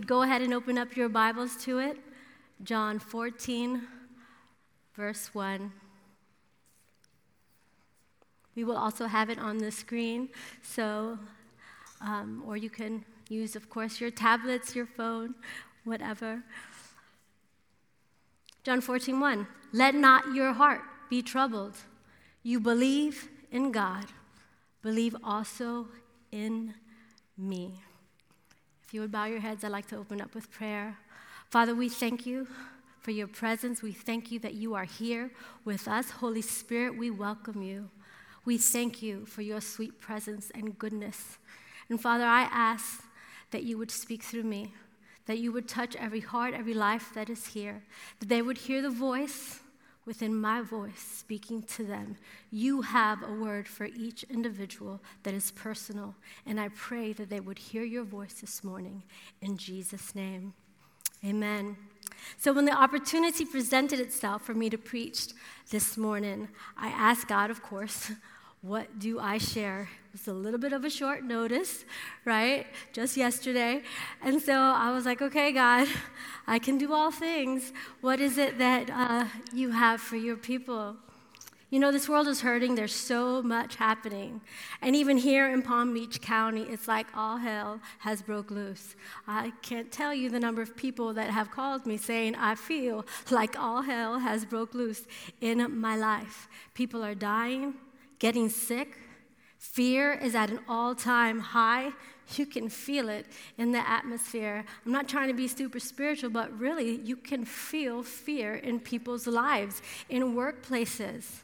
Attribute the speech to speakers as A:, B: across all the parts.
A: would go ahead and open up your Bibles to it, John 14, verse 1. We will also have it on the screen, so, um, or you can use, of course, your tablets, your phone, whatever. John 14, 1. Let not your heart be troubled. You believe in God, believe also in me. If you would bow your heads, I'd like to open up with prayer. Father, we thank you for your presence. We thank you that you are here with us. Holy Spirit, we welcome you. We thank you for your sweet presence and goodness. And Father, I ask that you would speak through me, that you would touch every heart, every life that is here, that they would hear the voice within my voice speaking to them. You have a word for each individual that is personal, and I pray that they would hear your voice this morning in Jesus' name. Amen. So, when the opportunity presented itself for me to preach this morning, I asked God, of course, what do I share? It was a little bit of a short notice, right? Just yesterday. And so I was like, okay, God, I can do all things. What is it that uh, you have for your people? You know, this world is hurting. There's so much happening. And even here in Palm Beach County, it's like all hell has broke loose. I can't tell you the number of people that have called me saying, I feel like all hell has broke loose in my life. People are dying getting sick. Fear is at an all time high. You can feel it in the atmosphere. I'm not trying to be super spiritual, but really, you can feel fear in people's lives, in workplaces.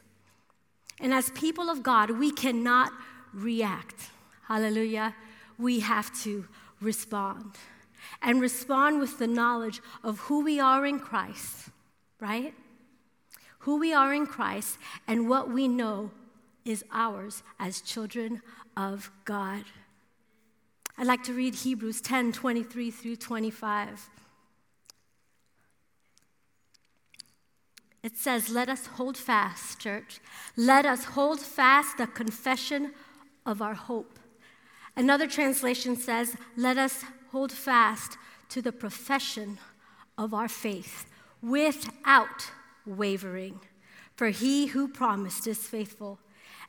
A: And as people of God, we cannot react. Hallelujah. We have to respond. And respond with the knowledge of who we are in Christ, right? Who we are in Christ and what we know is ours as children of God. I'd like to read Hebrews 10 23 through 25. It says, Let us hold fast, church. Let us hold fast the confession of our hope. Another translation says, Let us hold fast to the profession of our faith without wavering. For he who promised is faithful.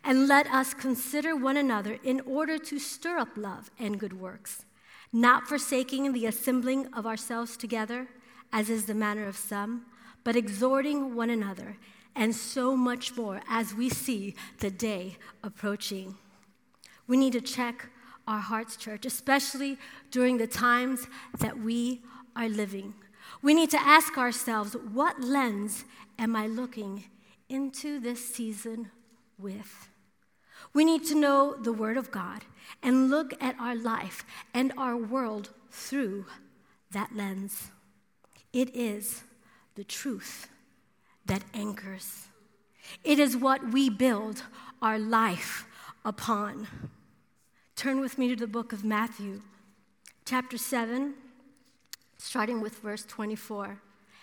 A: And let us consider one another in order to stir up love and good works, not forsaking the assembling of ourselves together, as is the manner of some, but exhorting one another, and so much more as we see the day approaching. We need to check our hearts, church, especially during the times that we are living. We need to ask ourselves what lens am I looking into this season with. We need to know the Word of God and look at our life and our world through that lens. It is the truth that anchors, it is what we build our life upon. Turn with me to the book of Matthew, chapter 7, starting with verse 24.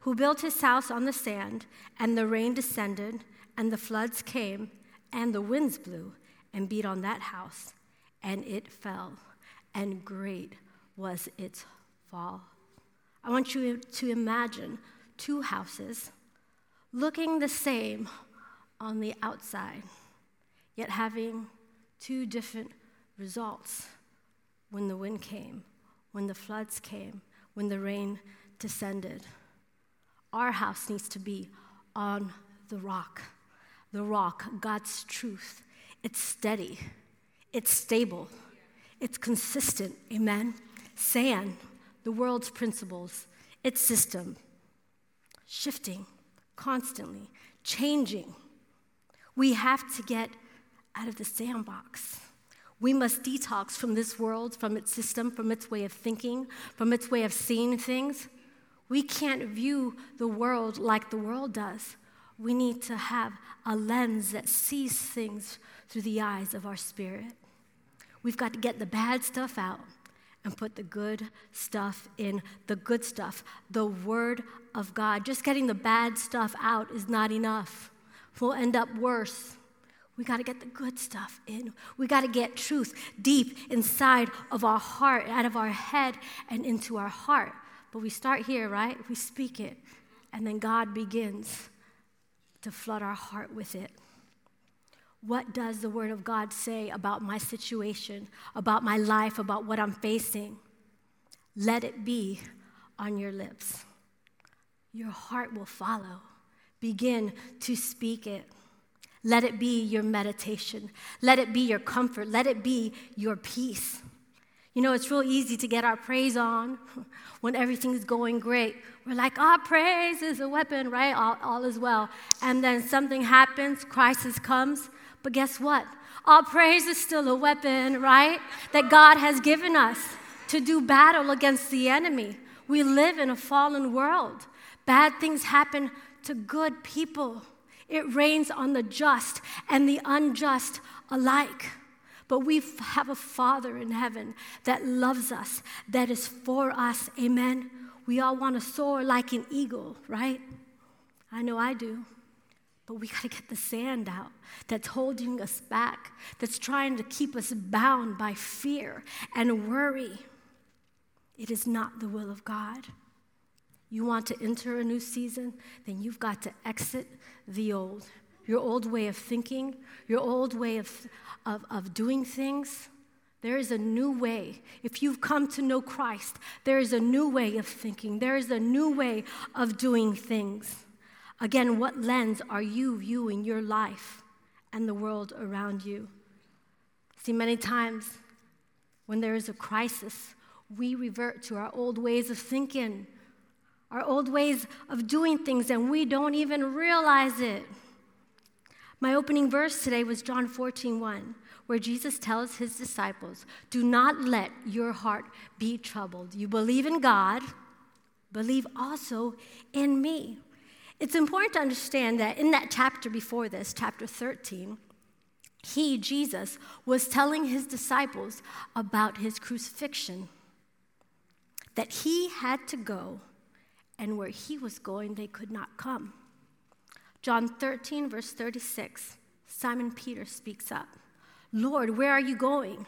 A: who built his house on the sand, and the rain descended, and the floods came, and the winds blew and beat on that house, and it fell, and great was its fall. I want you to imagine two houses looking the same on the outside, yet having two different results when the wind came, when the floods came, when the rain descended. Our house needs to be on the rock. The rock, God's truth. It's steady, it's stable, it's consistent. Amen. Sand, the world's principles, its system, shifting constantly, changing. We have to get out of the sandbox. We must detox from this world, from its system, from its way of thinking, from its way of seeing things. We can't view the world like the world does. We need to have a lens that sees things through the eyes of our spirit. We've got to get the bad stuff out and put the good stuff in the good stuff, the Word of God. Just getting the bad stuff out is not enough. We'll end up worse. We got to get the good stuff in. We got to get truth deep inside of our heart, out of our head, and into our heart. But we start here, right? We speak it, and then God begins to flood our heart with it. What does the Word of God say about my situation, about my life, about what I'm facing? Let it be on your lips. Your heart will follow. Begin to speak it. Let it be your meditation. Let it be your comfort. Let it be your peace. You know, it's real easy to get our praise on when everything's going great. We're like, our oh, praise is a weapon, right? All, all is well. And then something happens, crisis comes, but guess what? Our praise is still a weapon, right? That God has given us to do battle against the enemy. We live in a fallen world. Bad things happen to good people. It rains on the just and the unjust alike. But we have a Father in heaven that loves us, that is for us. Amen. We all want to soar like an eagle, right? I know I do. But we got to get the sand out that's holding us back, that's trying to keep us bound by fear and worry. It is not the will of God. You want to enter a new season, then you've got to exit the old. Your old way of thinking, your old way of, of, of doing things. There is a new way. If you've come to know Christ, there is a new way of thinking, there is a new way of doing things. Again, what lens are you viewing your life and the world around you? See, many times when there is a crisis, we revert to our old ways of thinking, our old ways of doing things, and we don't even realize it. My opening verse today was John 14, 1, where Jesus tells his disciples, Do not let your heart be troubled. You believe in God, believe also in me. It's important to understand that in that chapter before this, chapter 13, he, Jesus, was telling his disciples about his crucifixion, that he had to go, and where he was going, they could not come. John 13, verse 36, Simon Peter speaks up Lord, where are you going?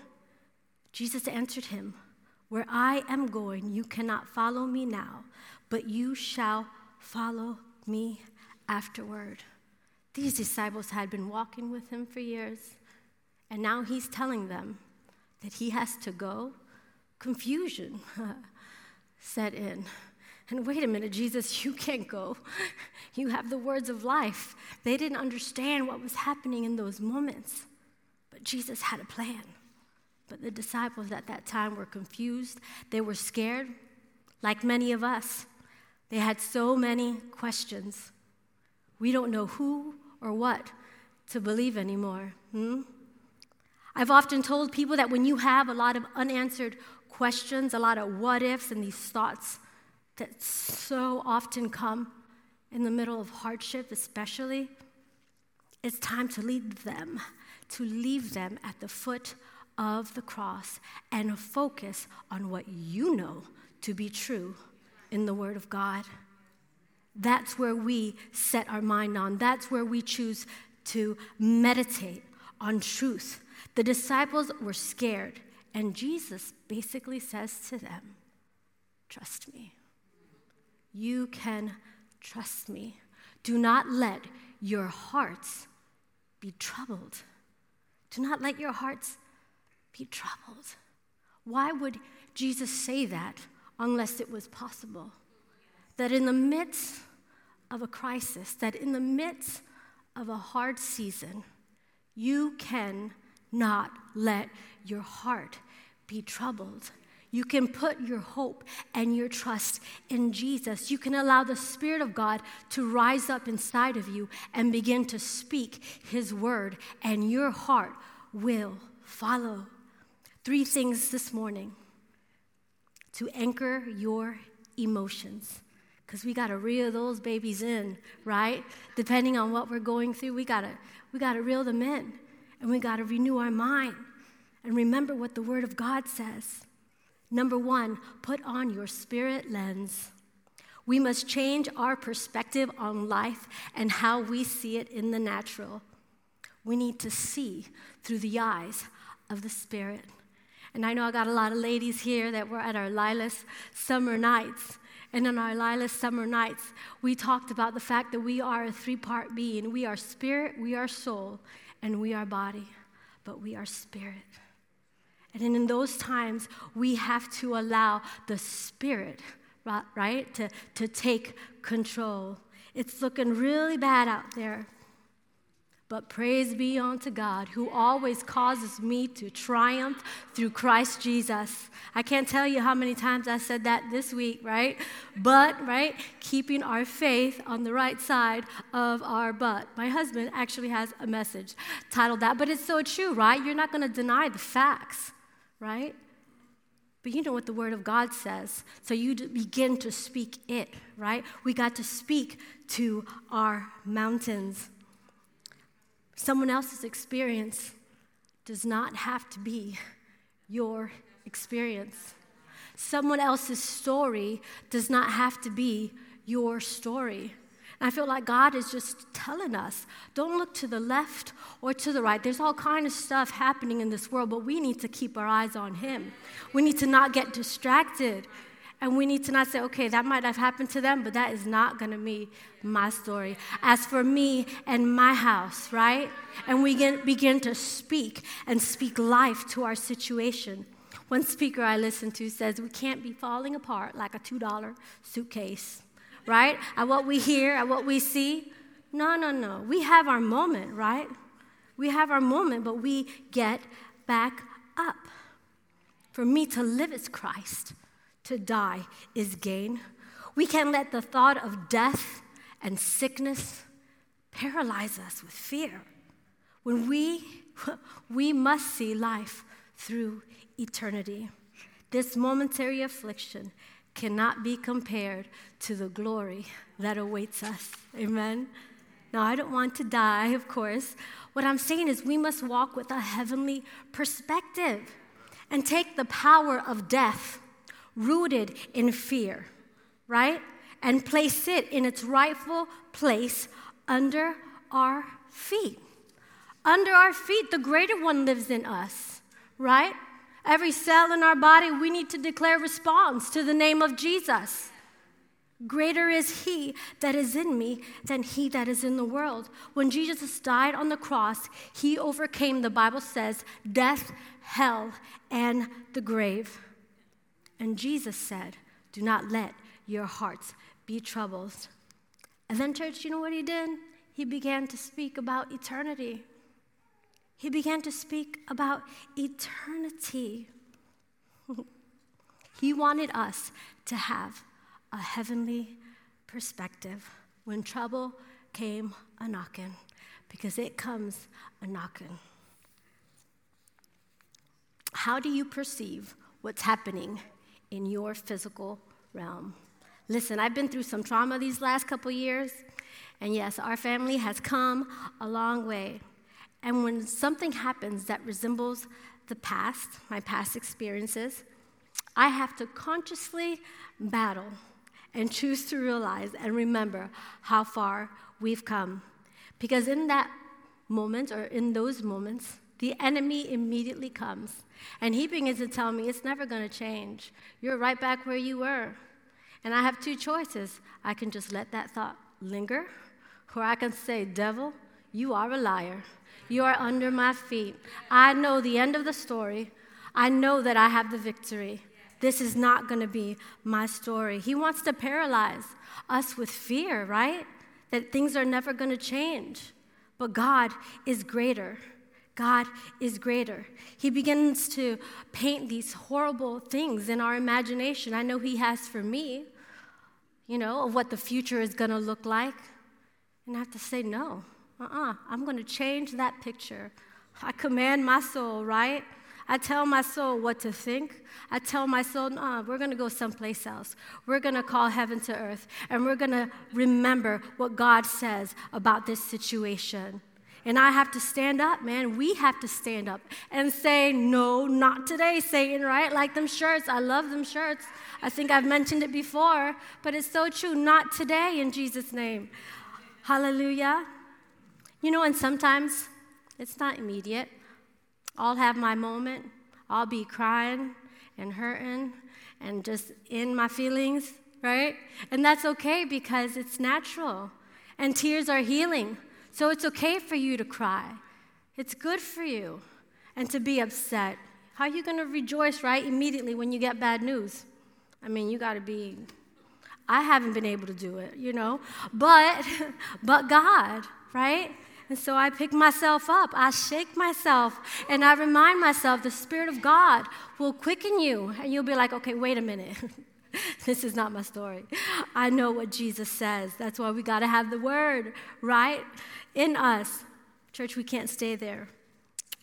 A: Jesus answered him, Where I am going, you cannot follow me now, but you shall follow me afterward. These disciples had been walking with him for years, and now he's telling them that he has to go. Confusion set in. And wait a minute, Jesus, you can't go. You have the words of life. They didn't understand what was happening in those moments, but Jesus had a plan. But the disciples at that time were confused, they were scared, like many of us. They had so many questions. We don't know who or what to believe anymore. Hmm? I've often told people that when you have a lot of unanswered questions, a lot of what ifs, and these thoughts that so often come in the middle of hardship, especially, it's time to leave them, to leave them at the foot of the cross and focus on what you know to be true in the Word of God. That's where we set our mind on. That's where we choose to meditate on truth. The disciples were scared, and Jesus basically says to them, Trust me. You can trust me. Do not let your hearts be troubled. Do not let your hearts be troubled. Why would Jesus say that? unless it was possible. That in the midst of a crisis, that in the midst of a hard season, you can not let your heart be troubled. You can put your hope and your trust in Jesus. You can allow the Spirit of God to rise up inside of you and begin to speak His word, and your heart will follow. Three things this morning to anchor your emotions. because we got to reel those babies in, right? Depending on what we're going through, we got to we got to reel them in and we got to renew our mind and remember what the word of God says. Number 1, put on your spirit lens. We must change our perspective on life and how we see it in the natural. We need to see through the eyes of the Spirit. And I know I got a lot of ladies here that were at our Lilas summer nights. And on our Lilas summer nights, we talked about the fact that we are a three part being. We are spirit, we are soul, and we are body, but we are spirit. And in those times, we have to allow the spirit, right, to, to take control. It's looking really bad out there. But praise be unto God who always causes me to triumph through Christ Jesus. I can't tell you how many times I said that this week, right? But, right, keeping our faith on the right side of our butt. My husband actually has a message titled that, but it's so true, right? You're not going to deny the facts, right? But you know what the Word of God says. So you begin to speak it, right? We got to speak to our mountains. Someone else's experience does not have to be your experience. Someone else's story does not have to be your story. I feel like God is just telling us don't look to the left or to the right. There's all kind of stuff happening in this world, but we need to keep our eyes on Him. We need to not get distracted. And we need to not say, okay, that might have happened to them, but that is not to be my story. As for me and my house, right? And we get, begin to speak and speak life to our situation. One speaker I listened to says, we can't be falling apart like a $2 suitcase, right? At what we hear, at what we see. No, no, no. We have our moment, right? We have our moment, but we get back up. For me to live is Christ to die is gain. We can't let the thought of death and sickness paralyze us with fear. When we, we must see life through eternity. This momentary affliction cannot be compared to the glory that awaits us. Amen. Now, I don't want to die, of course. What I'm saying is, we must walk with a heavenly perspective and take the power of death rooted in fear, right? And place it in its rightful place under our feet. Under our feet, the greater one lives in us, right? Every cell in our body, we need to declare response to the name of Jesus. Greater is he that is in me than he that is in the world. When Jesus died on the cross, he overcame, the Bible says, death, hell, and the grave. And Jesus said, Do not let your hearts be troubled. And then, church, you know what he did? He began to speak about eternity. He began to speak about eternity. he wanted us to have a heavenly perspective when trouble came a knocking, because it comes a knocking. How do you perceive what's happening in your physical realm. Listen, I've been through some trauma these last couple years, and yes, our family has come a long way. And when something happens that resembles the past, my past experiences, I have to consciously battle and choose to realize and remember how far we've come. Because in that moment, or in those moments, the enemy immediately comes and he begins to tell me, it's never going to change. You're right back where you were. And I have two choices. I can just let that thought linger, or I can say, Devil, you are a liar. You are under my feet. I know the end of the story. I know that I have the victory. This is not going to be my story. He wants to paralyze us with fear, right? That things are never going to change. But God is greater. God is greater. He begins to paint these horrible things in our imagination. I know He has for me, you know, of what the future is going to look like. And I have to say, no, uh uh-uh. uh, I'm going to change that picture. I command my soul, right? I tell my soul what to think. I tell my soul, nah, we're going to go someplace else. We're going to call heaven to earth, and we're going to remember what God says about this situation. And I have to stand up, man. We have to stand up and say, No, not today, Satan, right? Like them shirts. I love them shirts. I think I've mentioned it before, but it's so true. Not today, in Jesus' name. Hallelujah. You know, and sometimes it's not immediate. I'll have my moment. I'll be crying and hurting and just in my feelings, right? And that's okay because it's natural. And tears are healing. So it's okay for you to cry. It's good for you. And to be upset. How are you going to rejoice, right, immediately when you get bad news? I mean, you got to be. I haven't been able to do it, you know? But, but God, right? And so I pick myself up, I shake myself, and I remind myself the Spirit of God will quicken you. And you'll be like, okay, wait a minute. this is not my story. I know what Jesus says. That's why we got to have the word, right? In us. Church, we can't stay there.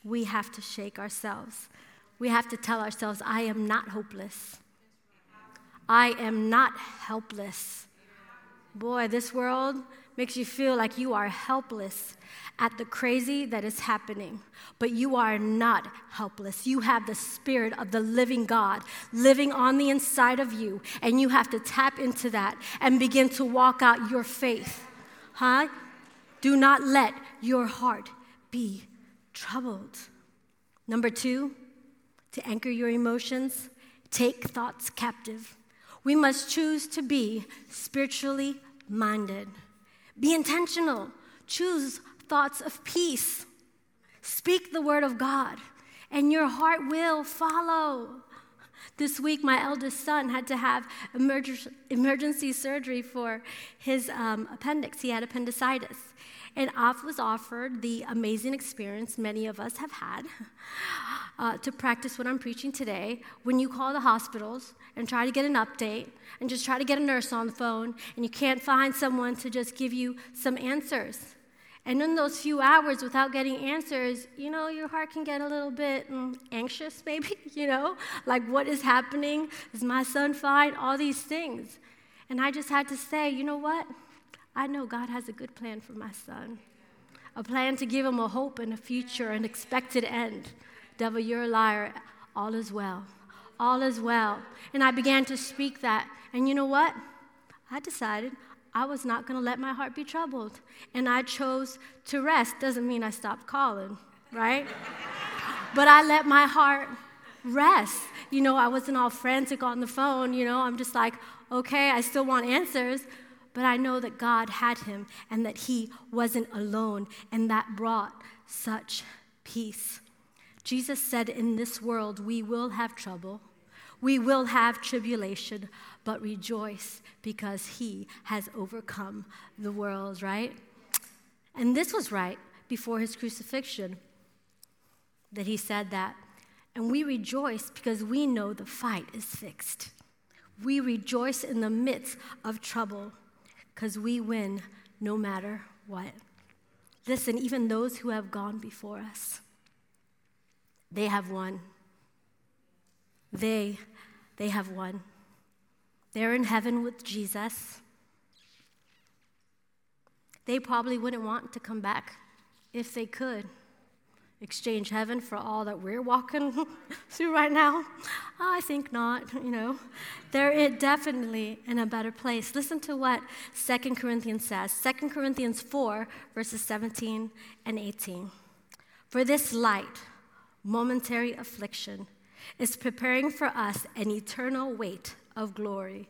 A: We have to shake ourselves. We have to tell ourselves, I am not hopeless. I am not helpless. Boy, this world makes you feel like you are helpless at the crazy that is happening. But you are not helpless. You have the Spirit of the living God living on the inside of you, and you have to tap into that and begin to walk out your faith. Huh? Do not let your heart be troubled. Number two, to anchor your emotions, take thoughts captive. We must choose to be spiritually minded. Be intentional. Choose thoughts of peace. Speak the word of God, and your heart will follow. This week, my eldest son had to have emergency surgery for his um, appendix. He had appendicitis. And Af was offered the amazing experience many of us have had uh, to practice what I'm preaching today. When you call the hospitals and try to get an update and just try to get a nurse on the phone, and you can't find someone to just give you some answers. And in those few hours without getting answers, you know, your heart can get a little bit mm, anxious, maybe, you know, like what is happening? Is my son fine? All these things. And I just had to say, you know what? I know God has a good plan for my son, a plan to give him a hope and a future, an expected end. Devil, you're a liar. All is well. All is well. And I began to speak that. And you know what? I decided I was not going to let my heart be troubled. And I chose to rest. Doesn't mean I stopped calling, right? but I let my heart rest. You know, I wasn't all frantic on the phone. You know, I'm just like, okay, I still want answers, but I know that God had him and that he wasn't alone, and that brought such peace. Jesus said, In this world we will have trouble, we will have tribulation, but rejoice because he has overcome the world, right? And this was right before his crucifixion that he said that. And we rejoice because we know the fight is fixed. We rejoice in the midst of trouble because we win no matter what. Listen, even those who have gone before us, they have won. They, they have won. They're in heaven with Jesus. They probably wouldn't want to come back if they could exchange heaven for all that we're walking through right now? I think not, you know. They're definitely in a better place. Listen to what Second Corinthians says. Second Corinthians 4, verses 17 and 18. For this light, momentary affliction is preparing for us an eternal weight of glory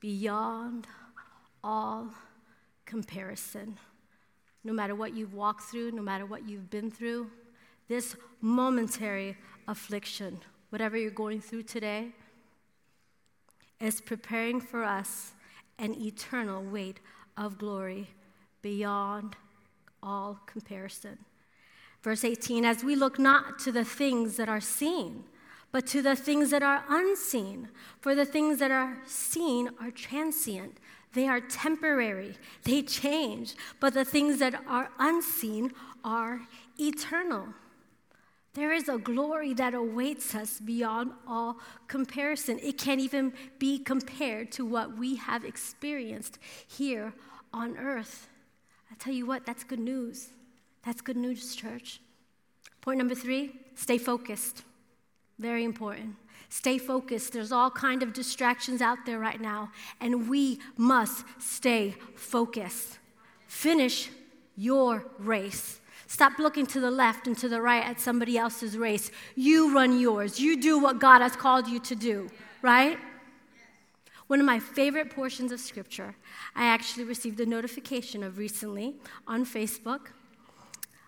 A: beyond all comparison no matter what you've walked through, no matter what you've been through, this momentary affliction, whatever you're going through today, is preparing for us an eternal weight of glory beyond all comparison. Verse 18 As we look not to the things that are seen, but to the things that are unseen, for the things that are seen are transient, they are temporary, they change, but the things that are unseen are eternal. There is a glory that awaits us beyond all comparison. It can't even be compared to what we have experienced here on earth. I tell you what, that's good news. That's good news, church. Point number three stay focused. Very important. Stay focused. There's all kind of distractions out there right now, and we must stay focused. Finish your race. Stop looking to the left and to the right at somebody else's race. You run yours. You do what God has called you to do, right? One of my favorite portions of scripture, I actually received a notification of recently on Facebook.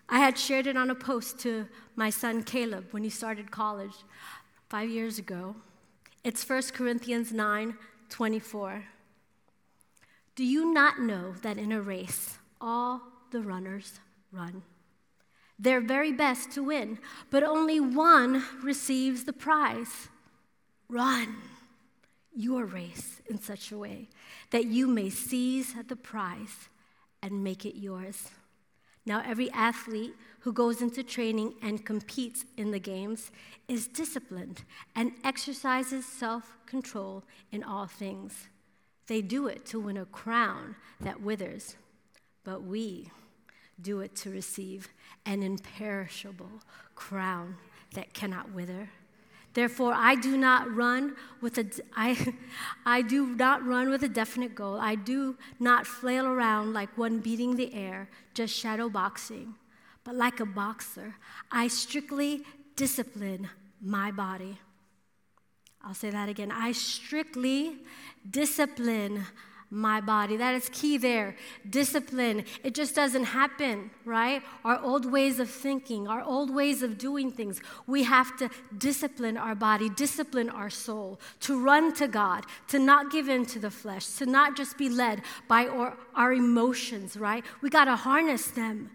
A: I had shared it on a post to my son Caleb when he started college five years ago. It's 1 Corinthians 9 24. Do you not know that in a race, all the runners run? their very best to win, but only one receives the prize. Run your race in such a way that you may seize the prize and make it yours. Now, every athlete who goes into training and competes in the games is disciplined and exercises self control in all things. They do it to win a crown that withers, but we do it to receive an imperishable crown that cannot wither. Therefore, I do not run with a, I, I do not run with a definite goal. I do not flail around like one beating the air, just shadow boxing. But like a boxer, I strictly discipline my body. I'll say that again. I strictly discipline my body. That is key there. Discipline. It just doesn't happen, right? Our old ways of thinking, our old ways of doing things. We have to discipline our body, discipline our soul, to run to God, to not give in to the flesh, to not just be led by our, our emotions, right? We got to harness them.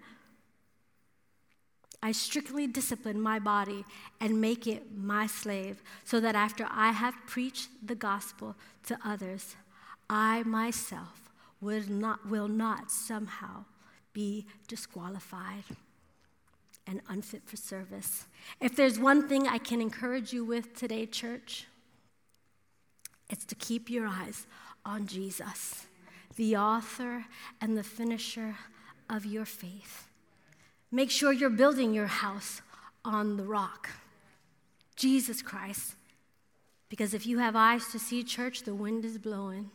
A: I strictly discipline my body and make it my slave so that after I have preached the gospel to others, I myself will not, will not somehow be disqualified and unfit for service. If there's one thing I can encourage you with today, church, it's to keep your eyes on Jesus, the author and the finisher of your faith. Make sure you're building your house on the rock, Jesus Christ. Because if you have eyes to see, church, the wind is blowing.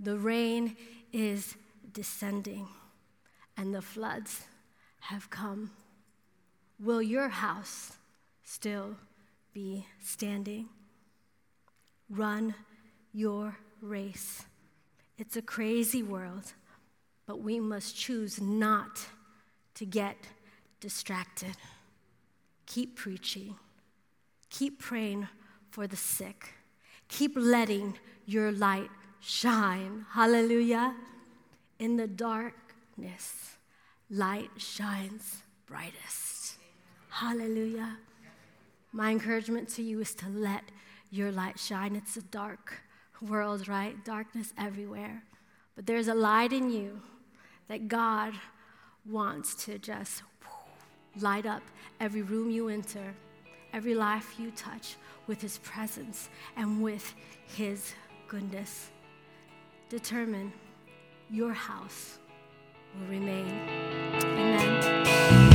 A: The rain is descending, and the floods have come. Will your house still be standing? Run your race. It's a crazy world, but we must choose not to get distracted. Keep preaching, keep praying for the sick, keep letting your light shine. Hallelujah. In the darkness, light shines brightest. Hallelujah. My encouragement to you is to let your light shine. It's a dark world, right? Darkness everywhere. But there's a light in you that God wants to just light up every room you enter, every life you touch with His presence and with His goodness determine your house will remain. Amen.